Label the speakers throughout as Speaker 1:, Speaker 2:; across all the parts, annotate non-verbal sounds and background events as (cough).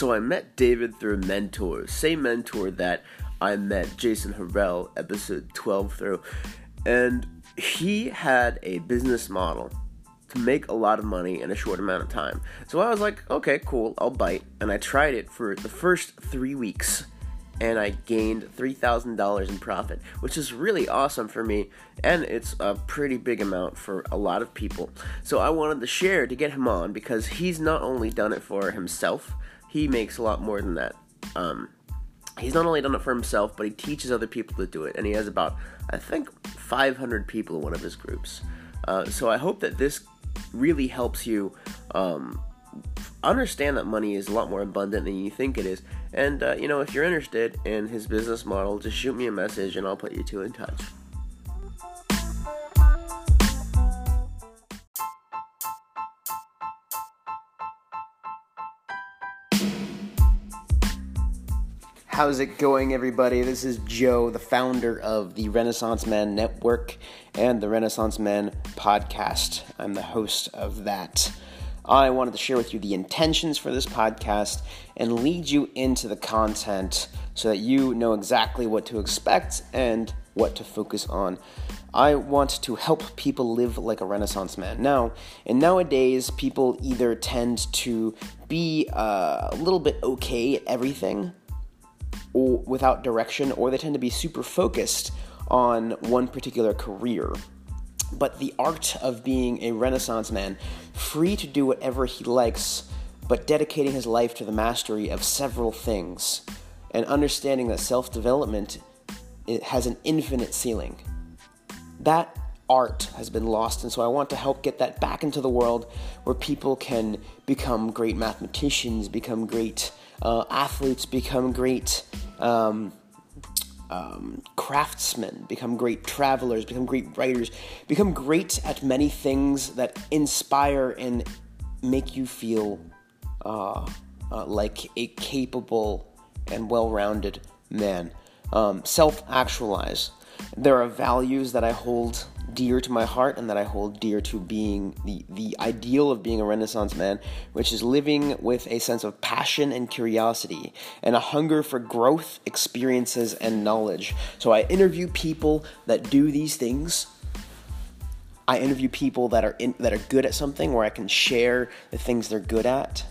Speaker 1: So I met David through a mentor, same mentor that I met Jason Harrell, episode 12 through. And he had a business model to make a lot of money in a short amount of time. So I was like, okay, cool, I'll bite. And I tried it for the first three weeks and I gained $3,000 in profit, which is really awesome for me, and it's a pretty big amount for a lot of people. So I wanted to share to get him on because he's not only done it for himself, he makes a lot more than that. Um, he's not only done it for himself, but he teaches other people to do it, and he has about, I think, 500 people in one of his groups. Uh, so I hope that this really helps you um, understand that money is a lot more abundant than you think it is. And, uh, you know, if you're interested in his business model, just shoot me a message and I'll put you two in touch. How's it going, everybody? This is Joe, the founder of the Renaissance Man Network and the Renaissance Man podcast. I'm the host of that. I wanted to share with you the intentions for this podcast and lead you into the content so that you know exactly what to expect and what to focus on. I want to help people live like a Renaissance man. Now, and nowadays, people either tend to be uh, a little bit okay at everything or without direction, or they tend to be super focused on one particular career. But the art of being a Renaissance man, free to do whatever he likes, but dedicating his life to the mastery of several things, and understanding that self development has an infinite ceiling. That art has been lost, and so I want to help get that back into the world where people can become great mathematicians, become great uh, athletes, become great um, um, craftsmen, become great travelers, become great writers, become great at many things that inspire and make you feel uh, uh, like a capable and well rounded man. Um, Self actualize. There are values that I hold dear to my heart and that I hold dear to being the, the ideal of being a Renaissance man, which is living with a sense of passion and curiosity and a hunger for growth, experiences, and knowledge. So I interview people that do these things. I interview people that are in, that are good at something where I can share the things they're good at.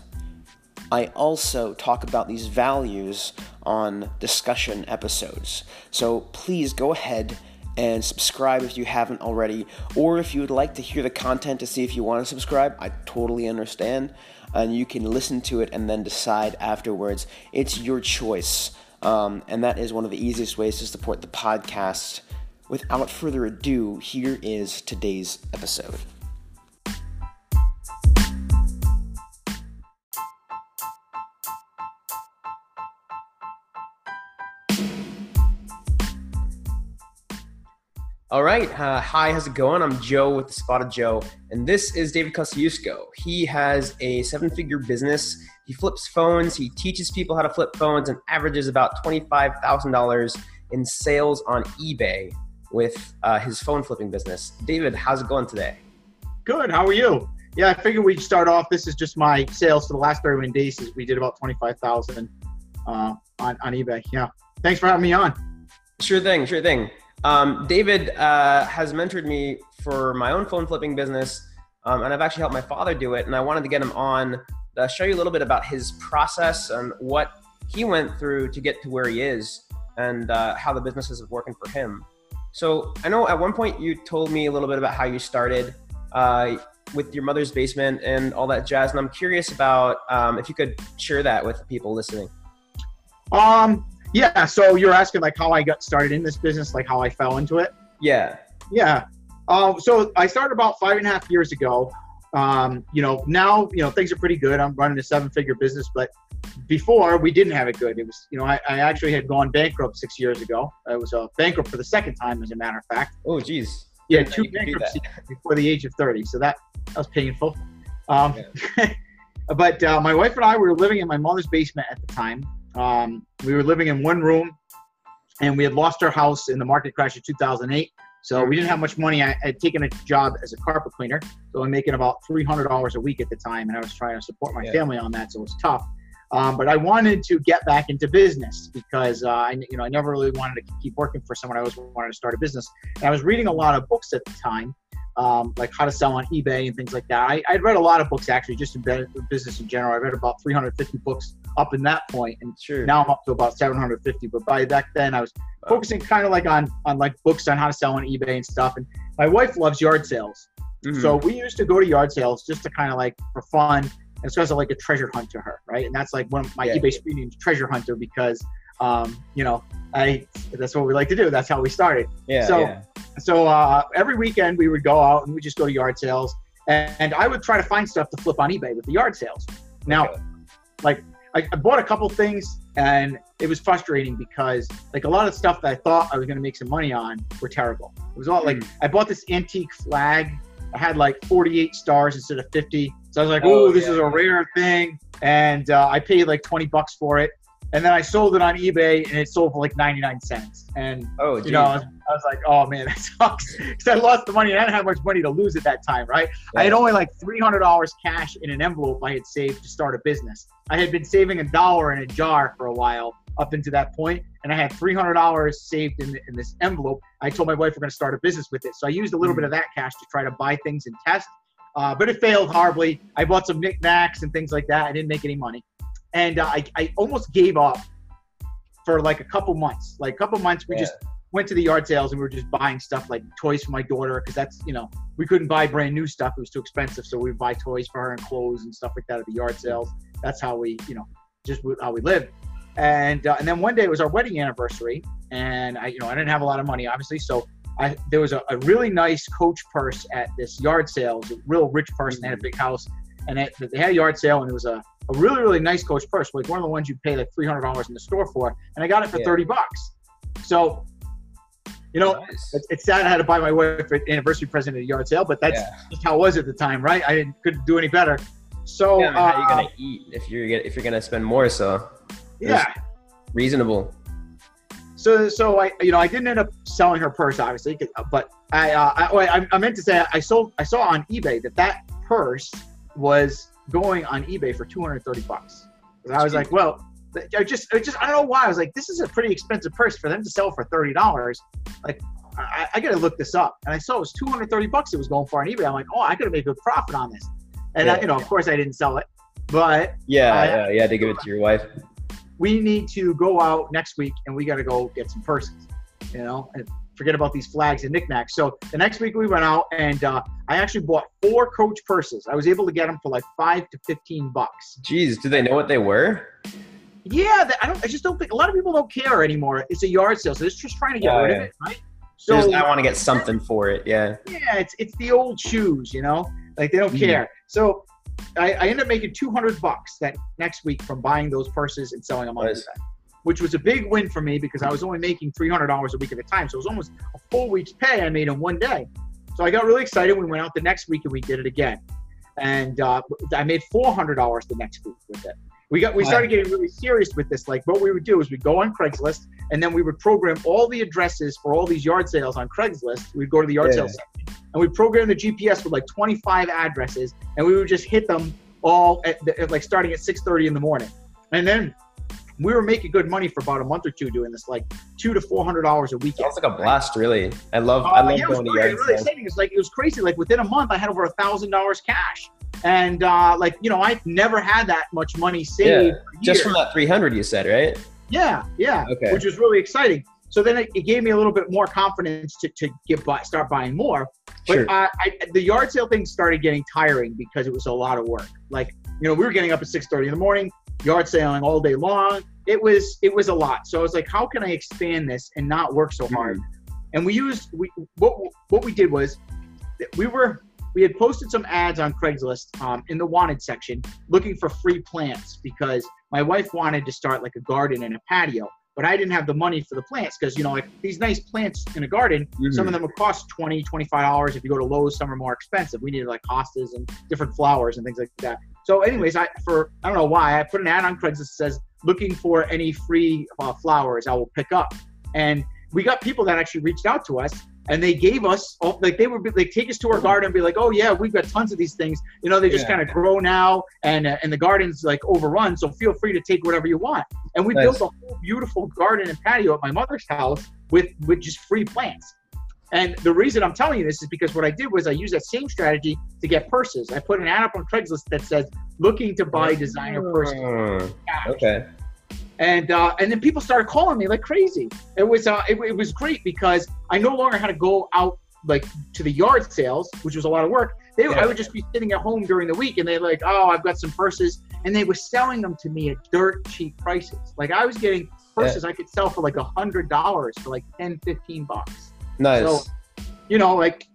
Speaker 1: I also talk about these values on discussion episodes. So please go ahead and subscribe if you haven't already. Or if you would like to hear the content to see if you want to subscribe, I totally understand. And you can listen to it and then decide afterwards. It's your choice. Um, and that is one of the easiest ways to support the podcast. Without further ado, here is today's episode. All right. Uh, hi, how's it going? I'm Joe with the Spotted Joe, and this is David Kosciuszko. He has a seven figure business. He flips phones, he teaches people how to flip phones, and averages about $25,000 in sales on eBay with uh, his phone flipping business. David, how's it going today?
Speaker 2: Good. How are you? Yeah, I figured we'd start off. This is just my sales for the last 31 days. We did about 25,000 uh, on, on eBay. Yeah. Thanks for having me on.
Speaker 1: Sure thing. Sure thing. Um, David uh, has mentored me for my own phone flipping business, um, and I've actually helped my father do it. And I wanted to get him on to show you a little bit about his process and what he went through to get to where he is, and uh, how the business is working for him. So I know at one point you told me a little bit about how you started uh, with your mother's basement and all that jazz, and I'm curious about um, if you could share that with people listening.
Speaker 2: Um, yeah. So you're asking like how I got started in this business, like how I fell into it.
Speaker 1: Yeah.
Speaker 2: Yeah. Um, so I started about five and a half years ago. Um, you know, now you know things are pretty good. I'm running a seven-figure business, but before we didn't have it good. It was, you know, I, I actually had gone bankrupt six years ago. I was uh, bankrupt for the second time, as a matter of fact.
Speaker 1: Oh, geez.
Speaker 2: Yeah, two bankruptcies before the age of 30. So that, that was painful. Um, yeah. (laughs) but uh, my wife and I were living in my mother's basement at the time. Um, we were living in one room, and we had lost our house in the market crash of 2008. So we didn't have much money. I had taken a job as a carpet cleaner, so I'm making about $300 a week at the time, and I was trying to support my yeah. family on that, so it was tough. Um, but I wanted to get back into business because uh, I, you know, I never really wanted to keep working for someone. I always wanted to start a business. And I was reading a lot of books at the time, um, like how to sell on eBay and things like that. I, I'd read a lot of books actually, just in business in general. I read about 350 books up in that point, and
Speaker 1: sure.
Speaker 2: now I'm up to about 750. But by back then, I was wow. focusing kind of like on on like books on how to sell on eBay and stuff. And my wife loves yard sales, mm-hmm. so we used to go to yard sales just to kind of like for fun it's because of like a treasure hunt to her, right? And that's like one of my yeah. eBay screenings, treasure hunter, because um, you know, I that's what we like to do. That's how we started.
Speaker 1: Yeah.
Speaker 2: So
Speaker 1: yeah.
Speaker 2: so uh, every weekend we would go out and we just go to yard sales, and, and, I would try to find stuff to flip on eBay with the yard sales. Now, okay. like I, I bought a couple things and it was frustrating because like a lot of stuff that I thought I was going to make some money on were terrible. It was all like mm. I bought this antique flag. I had like 48 stars instead of 50. So I was like, oh, this yeah. is a rare thing. And uh, I paid like 20 bucks for it. And then I sold it on eBay and it sold for like 99 cents. And,
Speaker 1: oh,
Speaker 2: you know, I was, I was, like, oh man, (laughs) that sucks. Because I lost the money and I didn't have much money to lose at that time, right? Yeah. I had only like $300 cash in an envelope I had saved to start a business. I had been saving a dollar in a jar for a while up into that point, and I had $300 saved in, in this envelope. I told my wife we're going to start a business with it. So I used a little mm-hmm. bit of that cash to try to buy things and test. Uh, but it failed horribly. I bought some knickknacks and things like that. I didn't make any money, and uh, I, I almost gave up for like a couple months. Like a couple months, we yeah. just went to the yard sales and we were just buying stuff like toys for my daughter because that's you know we couldn't buy brand new stuff; it was too expensive. So we would buy toys for her and clothes and stuff like that at the yard sales. That's how we you know just how we lived. And uh, and then one day it was our wedding anniversary, and I you know I didn't have a lot of money obviously, so I, there was a, a, really nice coach purse at this yard sale. It was a real rich person. They had a big house, and it, they had a yard sale, and it was a, a really really nice coach purse, like one of the ones you pay like three hundred dollars in the store for, and I got it for yeah. thirty bucks. So, you know, nice. it's, it's, sad I had to buy my wife an anniversary present at a yard sale, but that's yeah. how it was at the time, right? I didn't couldn't do any better. So,
Speaker 1: yeah, uh, how are you gonna eat if you're if you're gonna spend more? So,
Speaker 2: yeah,
Speaker 1: reasonable
Speaker 2: so so I you know I didn't end up selling her purse obviously, but I uh, I, I meant to say I sold I saw on eBay that that purse was going on eBay for 230 bucks. And I was like, well, I just I just I don't know why I was like, this is a pretty expensive purse for them to sell for thirty dollars. Like I, I got to look this up, and I saw it was 230 bucks it was going for on eBay. I'm like, oh, I could have made a good profit on this. And uh, yeah. I, you know, of course, I didn't sell it, but
Speaker 1: yeah, I, yeah, had to give it to your wife
Speaker 2: we need to go out next week and we got to go get some purses, you know, and forget about these flags and knickknacks. So the next week we went out and uh, I actually bought four coach purses. I was able to get them for like five to 15 bucks.
Speaker 1: Jeez, do they know what they were?
Speaker 2: Yeah, I don't. I just don't think a lot of people don't care anymore. It's a yard sale, so it's just trying to get rid yeah. of it, right?
Speaker 1: So just, I want to get something for it. Yeah.
Speaker 2: Yeah, it's it's the old shoes, you know, like they don't mm-hmm. care. So I, I ended up making 200 bucks that next week from buying those purses and selling them on nice. Which was a big win for me because I was only making $300 a week at a time. So it was almost a full week's pay I made in one day. So I got really excited. We went out the next week and we did it again. And uh, I made $400 the next week with it. We got we started getting really serious with this. Like what we would do is we'd go on Craigslist and then we would program all the addresses for all these yard sales on Craigslist. We'd go to the yard yeah. sales and we'd program the GPS with like 25 addresses, and we would just hit them all at, the, at like starting at 6:30 in the morning, and then we were making good money for about a month or two doing this, like two to four hundred dollars a week.
Speaker 1: Sounds like a blast, really. I love, uh, I love
Speaker 2: yeah,
Speaker 1: going
Speaker 2: to yard
Speaker 1: really
Speaker 2: exciting. It's like it was crazy. Like within a month, I had over a thousand dollars cash, and uh, like you know, I never had that much money saved.
Speaker 1: Yeah. Just from that three hundred, you said, right?
Speaker 2: Yeah, yeah.
Speaker 1: Okay.
Speaker 2: Which was really exciting. So then it, it, gave me a little bit more confidence to, to get buy, start buying more. But sure. uh, I, the yard sale thing started getting tiring because it was a lot of work. Like you know, we were getting up at 6:30 in the morning, yard sailing all day long. It was it was a lot. So I was like, how can I expand this and not work so hard? Mm-hmm. And we used we what what we did was we were we had posted some ads on Craigslist um, in the wanted section looking for free plants because my wife wanted to start like a garden and a patio but I didn't have the money for the plants because you know like these nice plants in a garden, mm-hmm. some of them would cost 20 25 dollars. If you go to Lowe's, some are more expensive. We needed like hostas and different flowers and things like that. So, anyways, I for I don't know why I put an ad on Craigslist that says looking for any free uh, flowers I will pick up, and we got people that actually reached out to us and they gave us oh, like they would be, like take us to our garden and be like, oh yeah, we've got tons of these things. You know, they just
Speaker 3: Yeah.
Speaker 2: kind of grow now, and uh, and the garden's like overrun, so feel free to take whatever you want. And we
Speaker 3: Nice.
Speaker 2: built a whole beautiful garden and patio at my mother's house with with just free plants. And the reason I'm telling you this is because what I did was I used that same strategy to get purses. I put an ad up on Craigslist that says looking to buy designer purses.
Speaker 3: Mm, okay.
Speaker 2: and uh, and then people started calling me like crazy. It was uh, it, it was great because I no longer had to go out like to the yard sales, which was a lot of work. They,
Speaker 3: Yeah.
Speaker 2: I would just be sitting at home during the week, and they're like, "Oh, I've got some purses," and they were selling them to me at dirt cheap prices. Like I was getting purses I could sell for like a hundred dollars for like 10, 15 bucks.
Speaker 3: Nice.
Speaker 2: So, you know, like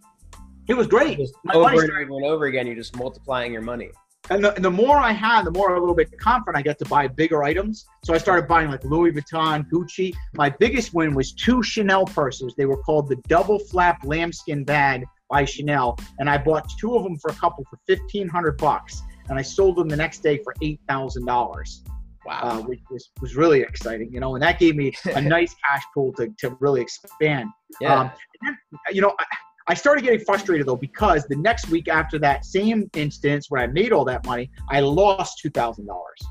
Speaker 2: it was great.
Speaker 3: just
Speaker 2: My
Speaker 3: over and over and over again, you're just multiplying your money.
Speaker 2: And the, and the more I had, the more a little bit confident I got to buy bigger items. So I started buying like Louis Vuitton, Gucci. My biggest win was two Chanel purses. They were called the double flap lambskin bag by Chanel, and I bought two of them for a couple for fifteen hundred bucks, and I sold them the next day for eight thousand dollars,
Speaker 3: Wow.
Speaker 2: uh, which was, was really exciting, you know. And that gave me (laughs) a nice cash pool to, to really expand.
Speaker 3: yeah.
Speaker 2: Um, and then, you know, I, I started getting frustrated though because the next week after that same instance where I made all that money, I lost two thousand dollars.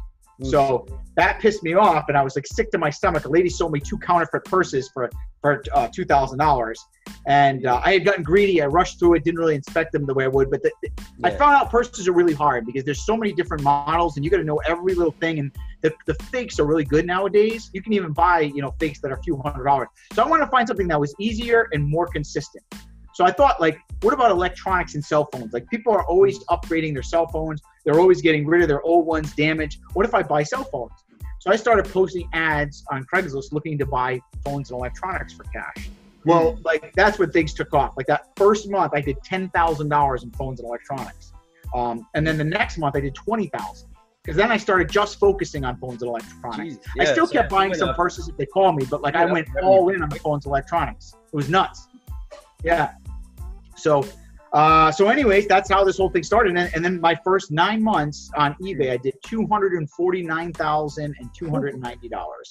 Speaker 2: So that pissed me off, and I was like sick to my stomach. A lady sold me two counterfeit purses for for uh, two thousand dollars, and uh, I had gotten greedy. I rushed through it, didn't really inspect them the way I would. But the, I
Speaker 3: Yeah.
Speaker 2: found out purses are really hard because there's so many different models, and you got to know every little thing. And the, the fakes are really good nowadays. You can even buy you know fakes that are a few hundred dollars. So I wanted to find something that was easier and more consistent. So I thought, like, what about electronics and cell phones? Like, people are always upgrading their cell phones. They're always getting rid of their old ones, damaged. What if I buy cell phones? So I started posting ads on Craigslist looking to buy phones and electronics for cash. Well, like that's when things took off. Like that first month, I did ten thousand dollars in phones and electronics, um, and then the next month I did twenty thousand. Because then I started just focusing on phones and electronics.
Speaker 3: Jeez,
Speaker 2: I still
Speaker 3: so
Speaker 2: kept buying some
Speaker 3: up.
Speaker 2: purses if they call me, but like I went all in on the phones and electronics. It was nuts. Yeah. So, uh, so anyways, that's how this whole thing started. And, then- and then my first nine months on eBay, I did two hundred and forty nine thousand and two hundred and ninety dollars.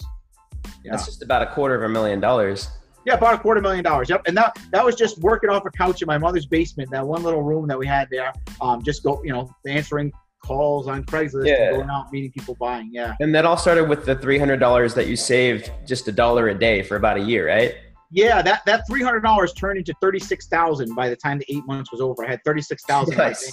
Speaker 2: Yeah.
Speaker 3: That's just about a quarter of a million dollars.
Speaker 2: Yeah, about a quarter million dollars. Yep, and that that was just working off a couch in my mother's basement, that one little room that we had there. Um, just go, you know, answering calls on Craigslist,
Speaker 3: Yeah.
Speaker 2: going out meeting people buying. Yeah,
Speaker 3: And that all started with the three hundred dollars that you saved just a dollar a day for about a year, right?
Speaker 2: Yeah. That that three hundred dollars turned into thirty six thousand by the time the eight months was over. I had thirty six thousand.
Speaker 3: Nice.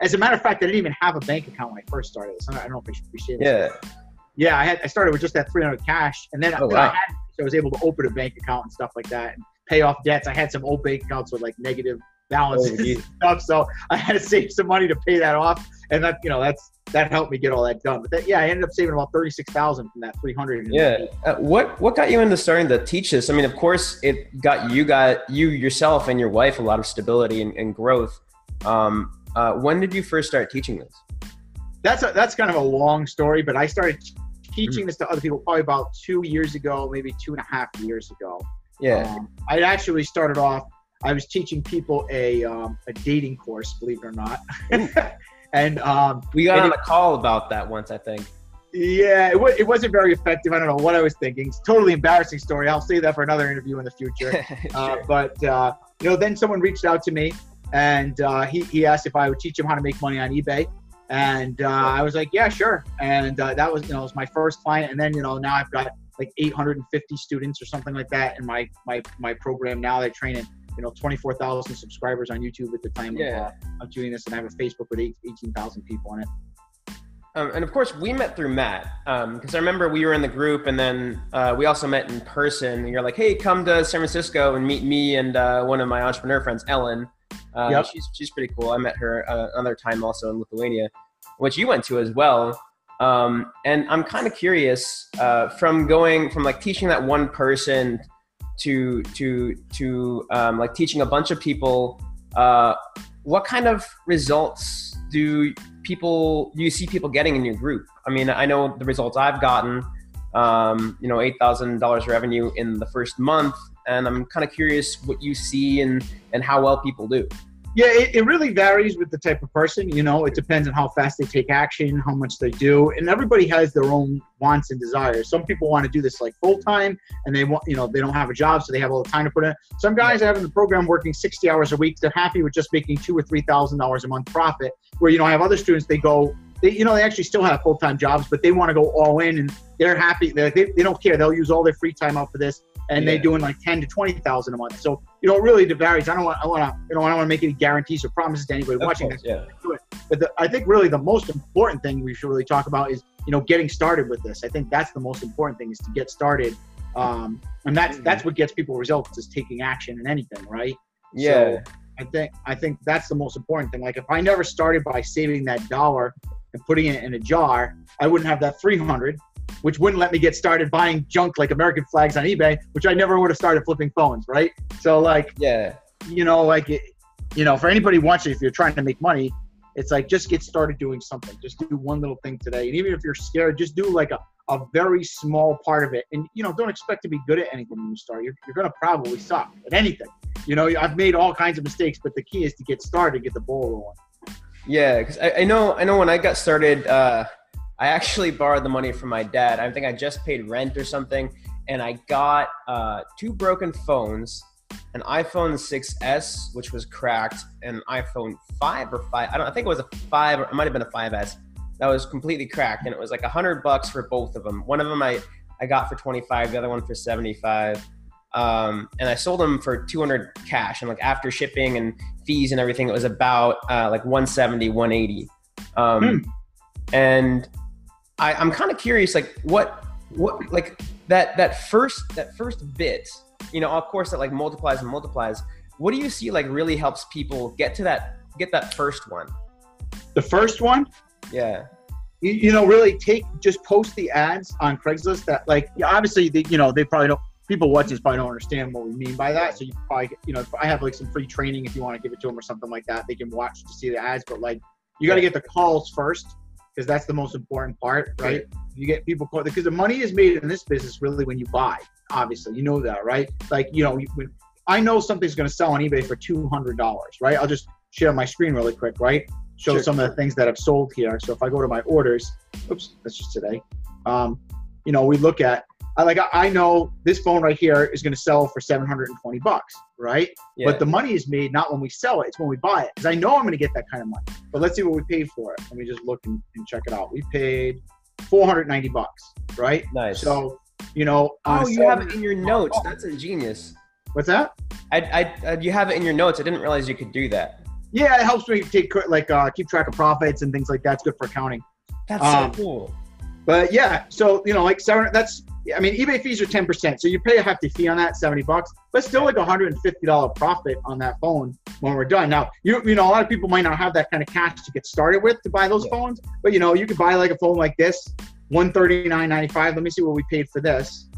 Speaker 2: As a matter of fact, I didn't even have a bank account when I first started. So I don't know if I should sharing. this.
Speaker 3: Yeah.
Speaker 2: Yeah, I had I started with just that 300 cash, and then,
Speaker 3: Oh,
Speaker 2: then I had so I was able to open a bank account and stuff like that, and pay off debts. I had some old bank accounts with like negative balances
Speaker 3: Oh,
Speaker 2: and stuff, so I had to save some money to pay that off, and that you know that's that helped me get all that done. But that, yeah, I ended up saving about 36,000 from that 300. and-
Speaker 3: Yeah. Uh, what what got you into starting to teach this? I mean, of course, it got you got you yourself and your wife a lot of stability and, and growth. Um, uh, when did you first start teaching this?
Speaker 2: that's a, that's kind of a long story, but I started teaching this to other people probably about two years ago, maybe two and a half years ago.
Speaker 3: Yeah.
Speaker 2: Um, I actually started off. I was teaching people a um, a dating course, believe it or not, (laughs) and um,
Speaker 3: we got on a call about that once, I think.
Speaker 2: yeah, it, wa- it wasn't very effective. I don't know what I was thinking. It's a totally embarrassing story. I'll save that for another interview in the future. (laughs) Uh, but uh, you know, then someone reached out to me, and uh, he he asked if I would teach him how to make money on eBay, and uh, I was like, yeah, sure. And uh, that was you know it was my first client, and then you know now I've got like 850 students or something like that in my my my program now. They train in you know 24,000 subscribers on YouTube at the time
Speaker 3: Yeah.
Speaker 2: of, uh, of doing this, and I have a Facebook with 18,000 people on it.
Speaker 3: Um, and of course, we met through Matt because I remember we were in the group, and then uh, we also met in person. And you're like, "Hey, come to San Francisco and meet me and uh, one of my entrepreneur friends, Ellen. Uh,
Speaker 2: Yep.
Speaker 3: She's she's pretty cool. I met her uh, another time also in Lithuania, which you went to as well. Um, and I'm kind of curious uh, from going from like teaching that one person to to to um, like teaching a bunch of people. Uh, what kind of results do people do you see people getting in your group? I mean, I know the results I've gotten. Um, you know, eight thousand dollars revenue in the first month, and I'm kind of curious what you see and and how well people do.
Speaker 2: Yeah, it, it really varies with the type of person. You know, it depends on how fast they take action, how much they do, and everybody has their own wants and desires. Some people want to do this like full time, and they want, you know, they don't have a job, so they have all the time to put in. Some guys have in the program working 60 hours a week. They're happy with just making two or three thousand dollars a month profit. Where you know, I have other students, they go, they, you know, they actually still have full time jobs, but they want to go all in, and they're happy. They're, they they don't care. They'll use all their free time out for this and
Speaker 3: Yeah.
Speaker 2: they're doing like ten to twenty thousand a month. So you know, it really varies. I don't want, I want to, you know, I don't want to make any guarantees or promises to anybody
Speaker 3: Of
Speaker 2: watching
Speaker 3: course,
Speaker 2: this.
Speaker 3: yeah.
Speaker 2: But the, I think really the most important thing we should really talk about is you know getting started with this. I think that's the most important thing is to get started, um, and that's
Speaker 3: Mhm.
Speaker 2: that's what gets people results is taking action in anything, right?
Speaker 3: Yeah.
Speaker 2: So I think I think that's the most important thing. Like if I never started by saving that dollar and putting it in a jar, I wouldn't have that three hundred, which wouldn't let me get started buying junk like American flags on eBay, which I never would have started flipping phones, right? So like
Speaker 3: yeah.
Speaker 2: you know, like it, you know, for anybody watching, if you're trying to make money, it's like just get started doing something. Just do one little thing today, and even if you're scared, just do like a a very small part of it. And you know, don't expect to be good at anything when you start. You're, you're gonna probably suck at anything. You know, I've made all kinds of mistakes, but the key is to get started, get the ball rolling.
Speaker 3: Yeah, because I, I know I know when I got started, uh, I actually borrowed the money from my dad. I think I just paid rent or something, and I got uh, two broken phones, an iPhone 6s, which was cracked, and an iPhone 5 or 5. I don't. I think it was a 5 or it might have been a 5s. That was completely cracked, and it was like a hundred bucks for both of them. One of them I I got for 25, the other one for 75. Um, and I sold them for 200 cash, and like after shipping and fees and everything, it was about uh, like 170, 180. Um,
Speaker 2: Hmm.
Speaker 3: And I, I'm kind of curious, like what, what, like that that first that first bit, you know, of course, that like multiplies and multiplies. What do you see like really helps people get to that get that first one?
Speaker 2: The first one,
Speaker 3: Yeah,
Speaker 2: you, you know, really take just post the ads on Craigslist that like obviously they, you know they probably don't people watching this probably don't understand what we mean by that. So you probably you know if I have like some free training if you want to give it to them or something like that, they can watch to see the ads. But like you got to get the calls first because that's the most important part, right? You get people call because the money is made in this business really when you buy. Obviously, you know that, right? Like you know, when I know something's going to sell on eBay for two hundred dollars, right? I'll just share my screen really quick, right? Show
Speaker 3: Sure.
Speaker 2: some of the things that I've sold here. So if I go to my orders, oops, that's just today. Um, you know, we look at. I like. I- I know this phone right here is going to sell for seven hundred and twenty bucks, right?
Speaker 3: yeah.
Speaker 2: But the money is made not when we sell it; it's when we buy it. Because I know I'm going to get that kind of money. But let's see what we paid for it. Let me just look and, and check it out. We paid 490 bucks, right?
Speaker 3: nice.
Speaker 2: So, you know,
Speaker 3: oh, you have it in your notes. That's ingenious.
Speaker 2: What's that?
Speaker 3: I, I, uh, you have it in your notes. I didn't realize you could do that.
Speaker 2: Yeah, it helps me take like uh, keep track of profits and things like that. It's good for accounting.
Speaker 3: That's
Speaker 2: Um,
Speaker 3: so cool.
Speaker 2: But yeah, so you know, like seven. That's I mean, eBay fees are 10 percent, so you pay a hefty fee on that, 70 bucks. But still, like 150 dollar profit on that phone when we're done. Now, you you know, a lot of people might not have that kind of cash to get started with to buy those
Speaker 3: Yeah.
Speaker 2: phones, but you know, you could buy like a phone like this, 139.95. Let me see what we paid for this.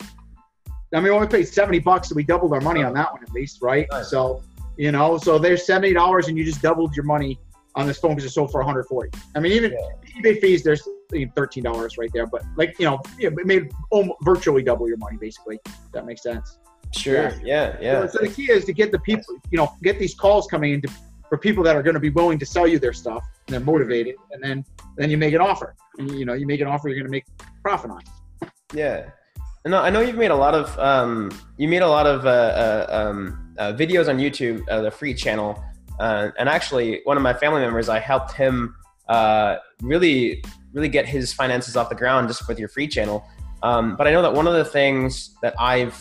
Speaker 2: I mean, we only paid 70 bucks, so we doubled our money on that one at least, right?
Speaker 3: Nice.
Speaker 2: So, you know, so there's 70 dollars, and you just doubled your money on this phone because it sold for 140. I mean, even eBay fees, there's thirteen dollars right there, but like you know, yeah, it made almost virtually double your money basically. That makes sense.
Speaker 3: Sure. Yeah. Yeah.
Speaker 2: So the key is to get the people, you know, get these calls coming in to, for people that are going to be willing to sell you their stuff and they're motivated, and then then you make an offer, and you know, you make an offer you're going to make profit on.
Speaker 3: Yeah. No, I know you've made a lot of um, you made a lot of uh, uh, um, uh, videos on YouTube, uh, the free channel, uh, and actually one of my family members, I helped him uh, really, really get his finances off the ground just with your free channel. Um, but I know that one of the things that I've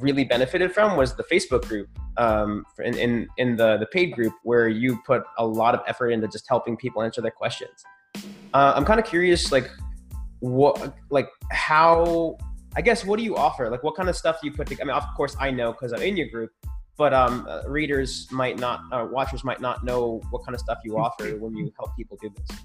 Speaker 3: really benefited from was the Facebook group, um, in, in in the the paid group where you put a lot of effort into just helping people answer their questions. Uh, I'm kind of curious, like what, like how I guess what do you offer? Like what kind of stuff do you put together? I mean, of course I know because I'm in your group, but um, uh, readers might not, uh, watchers might not know what kind of stuff you offer when you help people do this.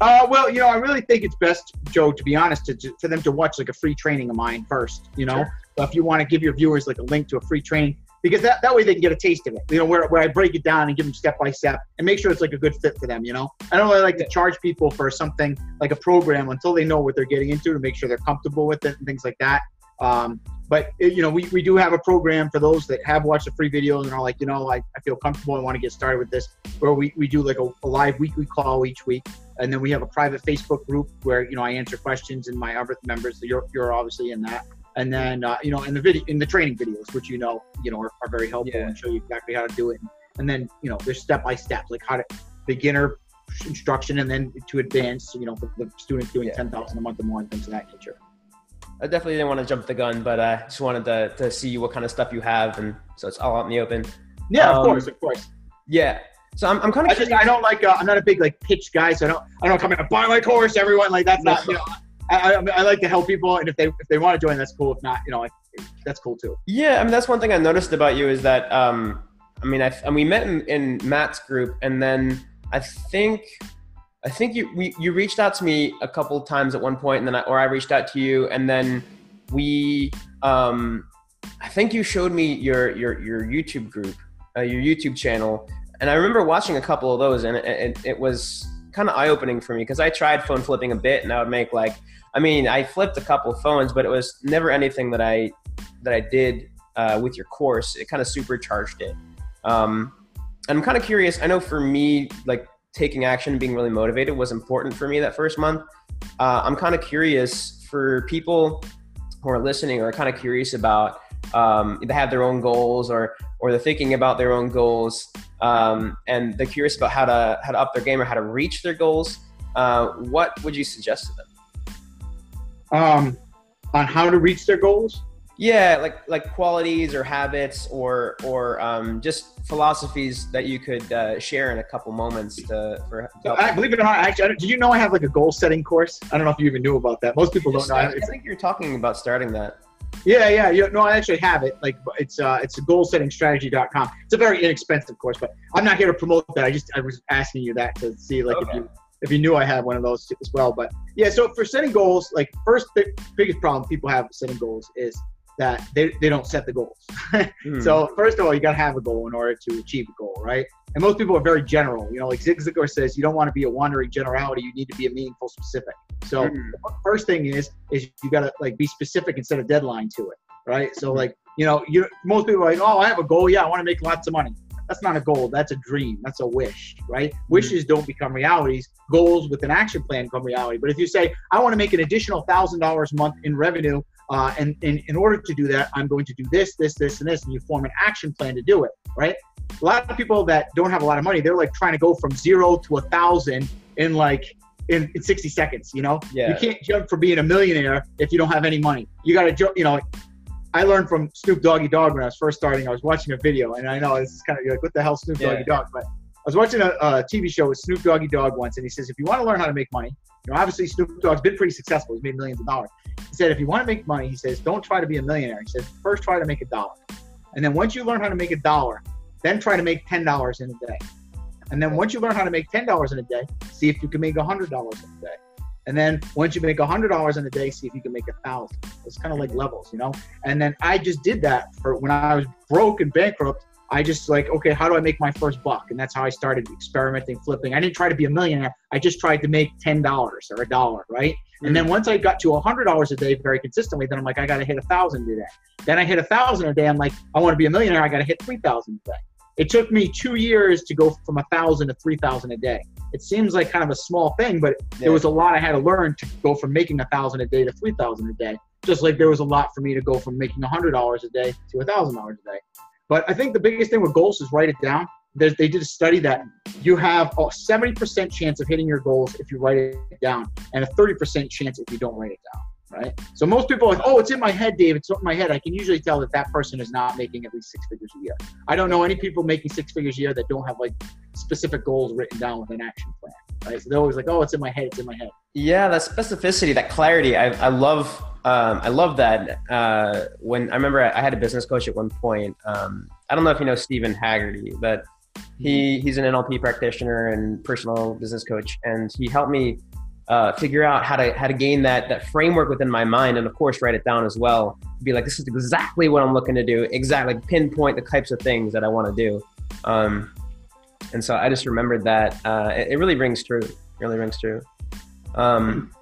Speaker 2: Uh, well, you know, I really think it's best, Joe, to be honest, to, to, for them to watch like a free training of mine first. You know,
Speaker 3: Sure.
Speaker 2: So if you want to give your viewers like a link to a free training, because that, that way they can get a taste of it. You know, where, where I break it down and give them step by step and make sure it's like a good fit for them. You know, I don't really like to charge people for something like a program until they know what they're getting into to make sure they're comfortable with it and things like that. Um, but you know, we, we do have a program for those that have watched the free videos and are like, you know, I, I feel comfortable. I want to get started with this. Where we, we do like a, a live weekly call each week, and then we have a private Facebook group where you know I answer questions and my other members. You're you're obviously in that. And then uh, you know in the video in the training videos, which you know you know are, are very helpful
Speaker 3: Yeah.
Speaker 2: and show you exactly how to do it. And then you know there's step by step like how to beginner instruction and then to advance. You know for the students doing
Speaker 3: Yeah.
Speaker 2: ten thousand a month or more and things of that nature.
Speaker 3: I definitely didn't want to jump the gun, but I just wanted to, to see what kind of stuff you have, and so it's all out in the open.
Speaker 2: Yeah,
Speaker 3: Um,
Speaker 2: of course, of course.
Speaker 3: Yeah. So I'm, I'm kind
Speaker 2: I
Speaker 3: of
Speaker 2: just I don't like uh, I'm not a big like pitch guy, so I don't I don't come in and buy my course. Everyone like that's not you know. I, I, I like to help people, and if they if they want to join, that's cool. If not, you know, like, that's cool too.
Speaker 3: Yeah, I mean that's one thing I noticed about you is that um, I mean I and we met in, in Matt's group, and then I think I think you we, you reached out to me a couple times at one point, and then I, or I reached out to you, and then we um, I think you showed me your your your YouTube group, uh, your YouTube channel, and I remember watching a couple of those, and it, it, it was kind of eye opening for me because I tried phone flipping a bit, and I would make like I mean I flipped a couple of phones, but it was never anything that I that I did uh, with your course, it kind of supercharged it. Um, and I'm kind of curious. I know for me, like taking action, and being really motivated was important for me that first month. Uh, I'm kind of curious for people who are listening or kind of curious about um, they have their own goals or or they're thinking about their own goals um, and they're curious about how to how to up their game or how to reach their goals. Uh, what would you suggest to them?
Speaker 2: Um, on how to reach their goals.
Speaker 3: Yeah, like like qualities or habits or or um, just philosophies that you could uh, share in a couple moments to for. To
Speaker 2: I, believe it or not, actually, did you know I have like a goal setting course? I don't know if you even knew about that. Most people don't know.
Speaker 3: start- I think you're talking about starting that.
Speaker 2: Yeah, yeah, yeah. No, I actually have it. Like, it's uh, it's goalsettingstrategy.com. It's a very inexpensive course, but I'm not here to promote that. I just I was asking you that to see like if you if you knew I had one of those as well. But yeah, so for setting goals, like first the biggest problem people have with setting goals is that they, they don't set the goals. (laughs)
Speaker 3: Hmm.
Speaker 2: So first of all, you got to have a goal in order to achieve a goal, right? And most people are very general. You know, like Zig Ziglar says, you don't want to be a wandering generality. You need to be a meaningful specific. So
Speaker 3: Mhm.
Speaker 2: the first thing is is you got to like be specific and set a deadline to it, right? So
Speaker 3: Mhm.
Speaker 2: like you know, you most people are like, oh, I have a goal. Yeah, I want to make lots of money. That's not a goal. That's a dream. That's a wish, right? Wishes don't become realities. Goals with an action plan become reality. But if you say, I want to make an additional thousand dollars a month in revenue, uh, and, and in order to do that, I'm going to do this, this, this, and this, and you form an action plan to do it, right? A lot of people that don't have a lot of money, they're like trying to go from zero to a thousand in like in, in 60 seconds. You know,
Speaker 3: Yeah.
Speaker 2: you can't jump for being a millionaire if you don't have any money. You got to jump. You know, I learned from Snoop Doggy Dogg when I was first starting. I was watching a video, and I know this is kind of like, what the hell, Snoop
Speaker 3: Yeah.
Speaker 2: Doggy Dogg? But I was watching a, a TV show with Snoop Doggy Dogg once, and he says, if you want to learn how to make money, you know, obviously Snoop Dogg's been pretty successful. He's made millions of dollars. He said, if you want to make money, he says, don't try to be a millionaire. He says, first try to make a dollar, and then once you learn how to make a dollar, then try to make ten dollars in a day. And then once you learn how to make ten dollars in a day, see if you can make hundred dollars in a day. And then once you make hundred dollars in a day, see if you can make a thousand. It's kind of like levels, you know. And then I just did that for when I was broke and bankrupt. I just like, okay, how do I make my first buck? And that's how I started experimenting, flipping. I didn't try to be a millionaire. I just tried to make ten dollars or a dollar, right? And then mm. once I got to hundred dollars a day very consistently, then I'm like, I got to hit a thousand a day. Then I hit a thousand a day. I'm like, I want to be a millionaire. I got to hit three thousand a day. It took me two years to go from a thousand to three thousand a day. It seems like kind of a small thing, but
Speaker 3: Yeah.
Speaker 2: there was a lot I had to learn to go from making a thousand a day to three thousand a day. Just like there was a lot for me to go from making a hundred dollars a day to a thousand dollars a day. But I think the biggest thing with goals is write it down. There's, they did a study that you have a 70% chance of hitting your goals if you write it down, and a 30% chance if you don't write it down. Right. So most people are like, oh, it's in my head, Dave. It's in my head. I can usually tell that that person is not making at least six figures a year. I don't know any people making six figures a year that don't have like specific goals written down with an action plan. Right. So they're always like, oh, it's in my head. It's in my head.
Speaker 3: Yeah, that specificity, that clarity, I, I love. Um, I love that. Uh, when I remember, I had a business coach at one point. Um, I don't know if you know Stephen Haggerty, but he he's an NLP practitioner and personal business coach, and he helped me uh, figure out how to how to gain that that framework within my mind, and of course write it down as well. Be like, this is exactly what I'm looking to do. Exactly, like pinpoint the types of things that I want to do. Um, and so I just remembered that uh, it, it really rings true. Really rings true. Um,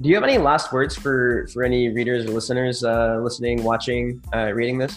Speaker 1: Do you have any last words for for any readers or listeners uh, listening, watching, uh, reading this?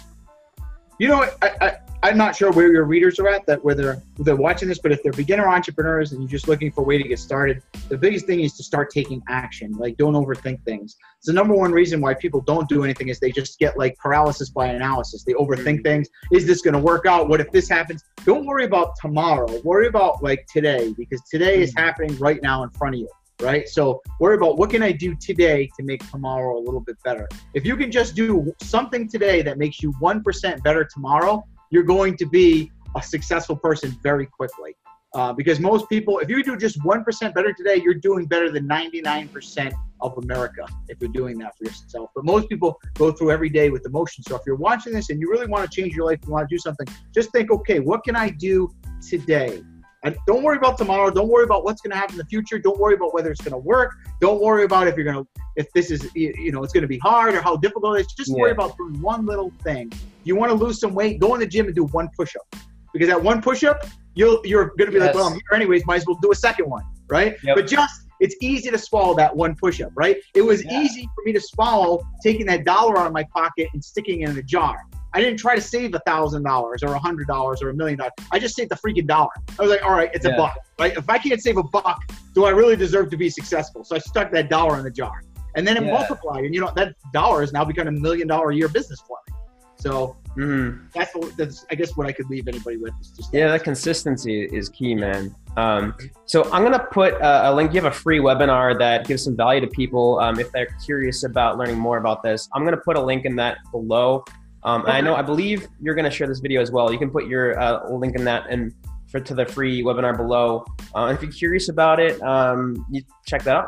Speaker 2: You know, I I'm not sure where your readers are at that whether they're watching this, but if they're beginner entrepreneurs and you're just looking for a way to get started, the biggest thing is to start taking action. Like don't overthink things. It's the number one reason why people don't do anything is they just get like paralysis by analysis. They overthink mm-hmm. things. Is this going to work out? What if this happens? Don't worry about tomorrow. Worry about like today because today is mm-hmm. happening right now in front of you right? So worry about what can I do today to make tomorrow a little bit better. If you can just do something today that makes you 1% better tomorrow, you're going to be a successful person very quickly. Uh, because most people, if you do just 1% better today, you're doing better than 99% of America if you're doing that for yourself. But most people go through every day with emotion. So if you're watching this and you really want to change your life, you want to do something, just think, okay, what can I do today? And don't worry about tomorrow. Don't worry about what's going to happen in the future. Don't worry about whether it's going to work. Don't worry about if you're going to, if this is, you know, it's going to be hard or how difficult it is. Just yeah. worry about doing one little thing. You want to lose some weight, go in the gym and do one push up. Because that one push up, you'll, you're going to be yes. like, well, I'm here anyways, might as well do a second one, right? Yep. But just, it's easy to swallow that one push up, right? It was yeah. easy for me to swallow taking that dollar out of my pocket and sticking it in a jar. I didn't try to save a thousand dollars or a hundred dollars or a million dollars. I just saved the freaking dollar. I was like, all right, it's yeah. a buck. Right? If I can't save a buck, do I really deserve to be successful? So I stuck that dollar in the jar, and then it yeah. multiplied. And you know that dollar has now become a million dollar a year business for me. So mm-hmm. that's, that's I guess what I could leave anybody with is just
Speaker 1: yeah, that consistency is key, man. Um, so I'm gonna put a, a, link. You have a free webinar that gives some value to people um, if they're curious about learning more about this. I'm gonna put a link in that below. Um, okay. I know, I believe you're going to share this video as well. You can put your uh, link in that and for to the free webinar below. Uh, if you're curious about it, um, you check that out.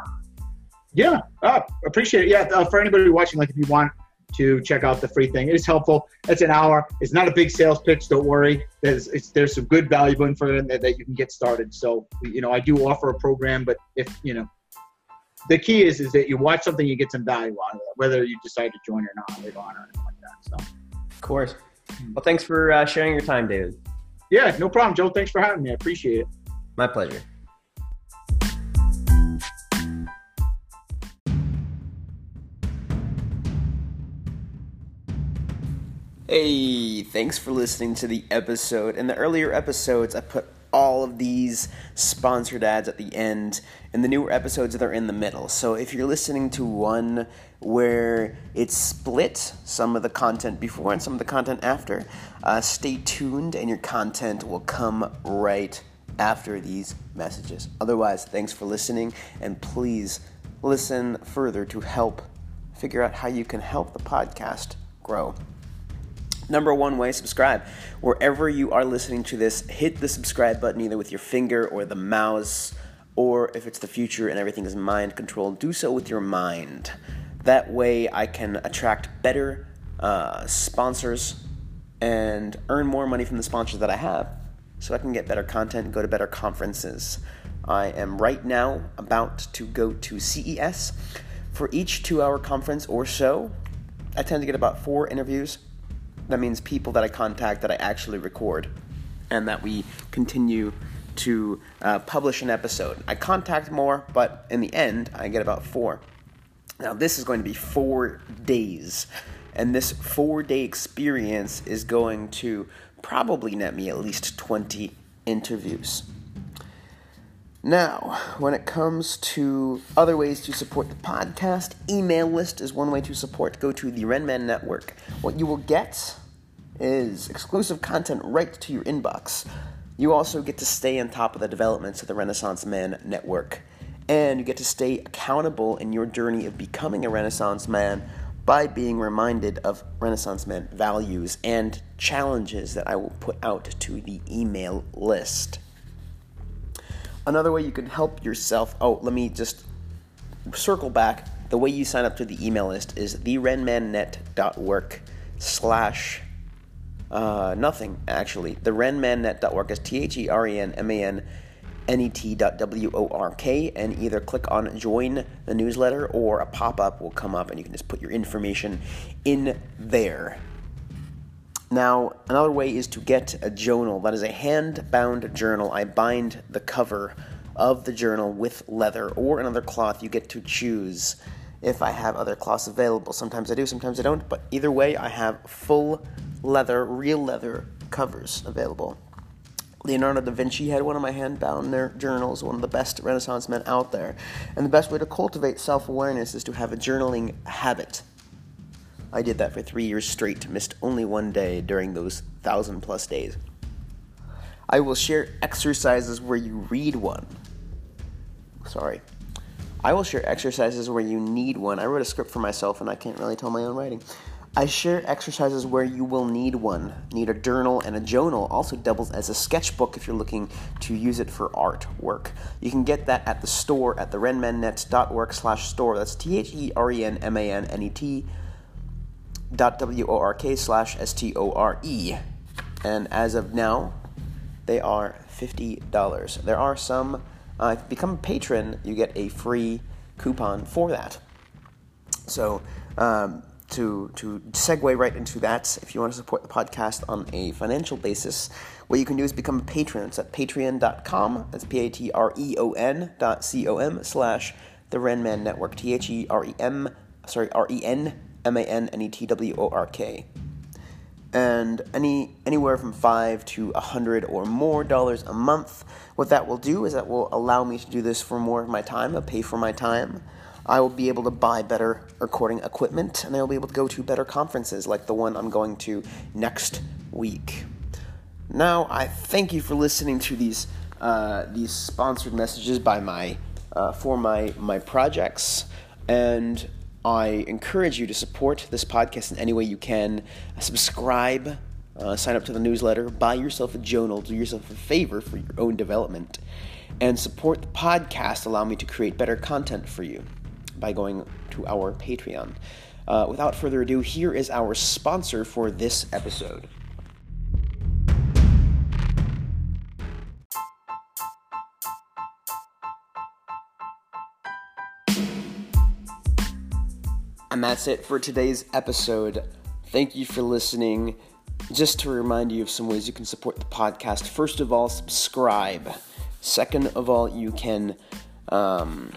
Speaker 2: Yeah, uh, appreciate it. Yeah, uh, for anybody watching, like if you want to check out the free thing, it is helpful. It's an hour. It's not a big sales pitch. Don't worry. There's there's some good valuable info in there that you can get started. So you know, I do offer a program, but if you know the key is is that you watch something, you get some value out of it, whether you decide to join or not later on or anything like that. So
Speaker 1: course. Well, thanks for uh, sharing your time, David.
Speaker 2: Yeah, no problem, Joe. Thanks for having me. I appreciate it.
Speaker 1: My pleasure. Hey, thanks for listening to the episode. In the earlier episodes, I put all of these sponsored ads at the end, and the newer episodes they're in the middle. So if you're listening to one where it's split, some of the content before and some of the content after, uh, stay tuned, and your content will come right after these messages. Otherwise, thanks for listening, and please listen further to help figure out how you can help the podcast grow. Number one way, subscribe. Wherever you are listening to this, hit the subscribe button either with your finger or the mouse, or if it's the future and everything is mind controlled, do so with your mind. That way, I can attract better uh, sponsors and earn more money from the sponsors that I have so I can get better content and go to better conferences. I am right now about to go to CES. For each two hour conference or so, I tend to get about four interviews that means people that I contact that I actually record and that we continue to uh, publish an episode. I contact more, but in the end, I get about four. Now, this is going to be four days, and this four day experience is going to probably net me at least 20 interviews. Now, when it comes to other ways to support the podcast, email list is one way to support. Go to the Renman Network. What you will get is exclusive content right to your inbox. You also get to stay on top of the developments of the Renaissance Man Network. And you get to stay accountable in your journey of becoming a Renaissance man by being reminded of Renaissance Man values and challenges that I will put out to the email list. Another way you can help yourself, oh, let me just circle back. The way you sign up to the email list is therenmannet.work slash uh, nothing, actually. The renmannet.work is T H E R E N M A N N E T dot W O R K, and either click on join the newsletter or a pop up will come up and you can just put your information in there. Now, another way is to get a journal. That is a hand bound journal. I bind the cover of the journal with leather or another cloth. You get to choose if I have other cloths available. Sometimes I do, sometimes I don't, but either way, I have full leather, real leather covers available. Leonardo da Vinci had one of my hand-bound journals, one of the best Renaissance men out there. And the best way to cultivate self-awareness is to have a journaling habit. I did that for three years straight, missed only one day during those thousand plus days. I will share exercises where you read one. Sorry. I will share exercises where you need one. I wrote a script for myself and I can't really tell my own writing. I share exercises where you will need one. Need a journal and a journal also doubles as a sketchbook if you're looking to use it for artwork. You can get that at the store at therenmannet.work slash store. That's T-H-E-R-E-N-M-A-N-N-E-T dot W-O-R-K slash S-T-O-R-E. And as of now, they are $50. There are some, uh, if you become a patron, you get a free coupon for that. So, um, to, to segue right into that, if you want to support the podcast on a financial basis, what you can do is become a patron. It's at patreon.com. That's P A T R E O N dot C O M slash the Renmann Network. T H E R E M, sorry, R E N M A N N E T W O R K. And any anywhere from five to a hundred or more dollars a month. What that will do is that will allow me to do this for more of my time, I'll pay for my time. I will be able to buy better recording equipment and I will be able to go to better conferences like the one I'm going to next week. Now, I thank you for listening to these uh, these sponsored messages by my uh, for my my projects, and I encourage you to support this podcast in any way you can. Subscribe, uh, sign up to the newsletter, buy yourself a journal, do yourself a favor for your own development, and support the podcast. Allow me to create better content for you by going to our Patreon. Uh, without further ado, here is our sponsor for this episode. And that's it for today's episode. Thank you for listening. Just to remind you of some ways you can support the podcast. First of all, subscribe. Second of all, you can um,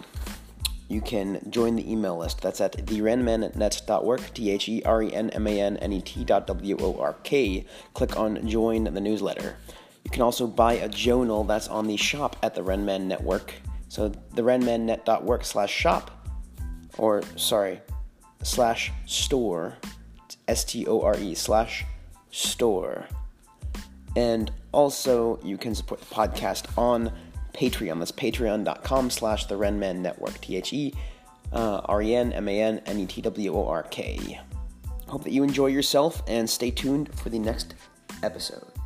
Speaker 1: you can join the email list. That's at therenmannet.work, T H E R E N M A N N E T dot W O R K. Click on Join the Newsletter. You can also buy a journal that's on the shop at the Renmann Network. So therenmannet.work slash shop, or sorry, slash store, S T O R E slash store. And also, you can support the podcast on Patreon. That's patreon.com slash the Renmann Network. T H E uh, R E N M A N N E T W O R K. Hope that you enjoy yourself and stay tuned for the next episode.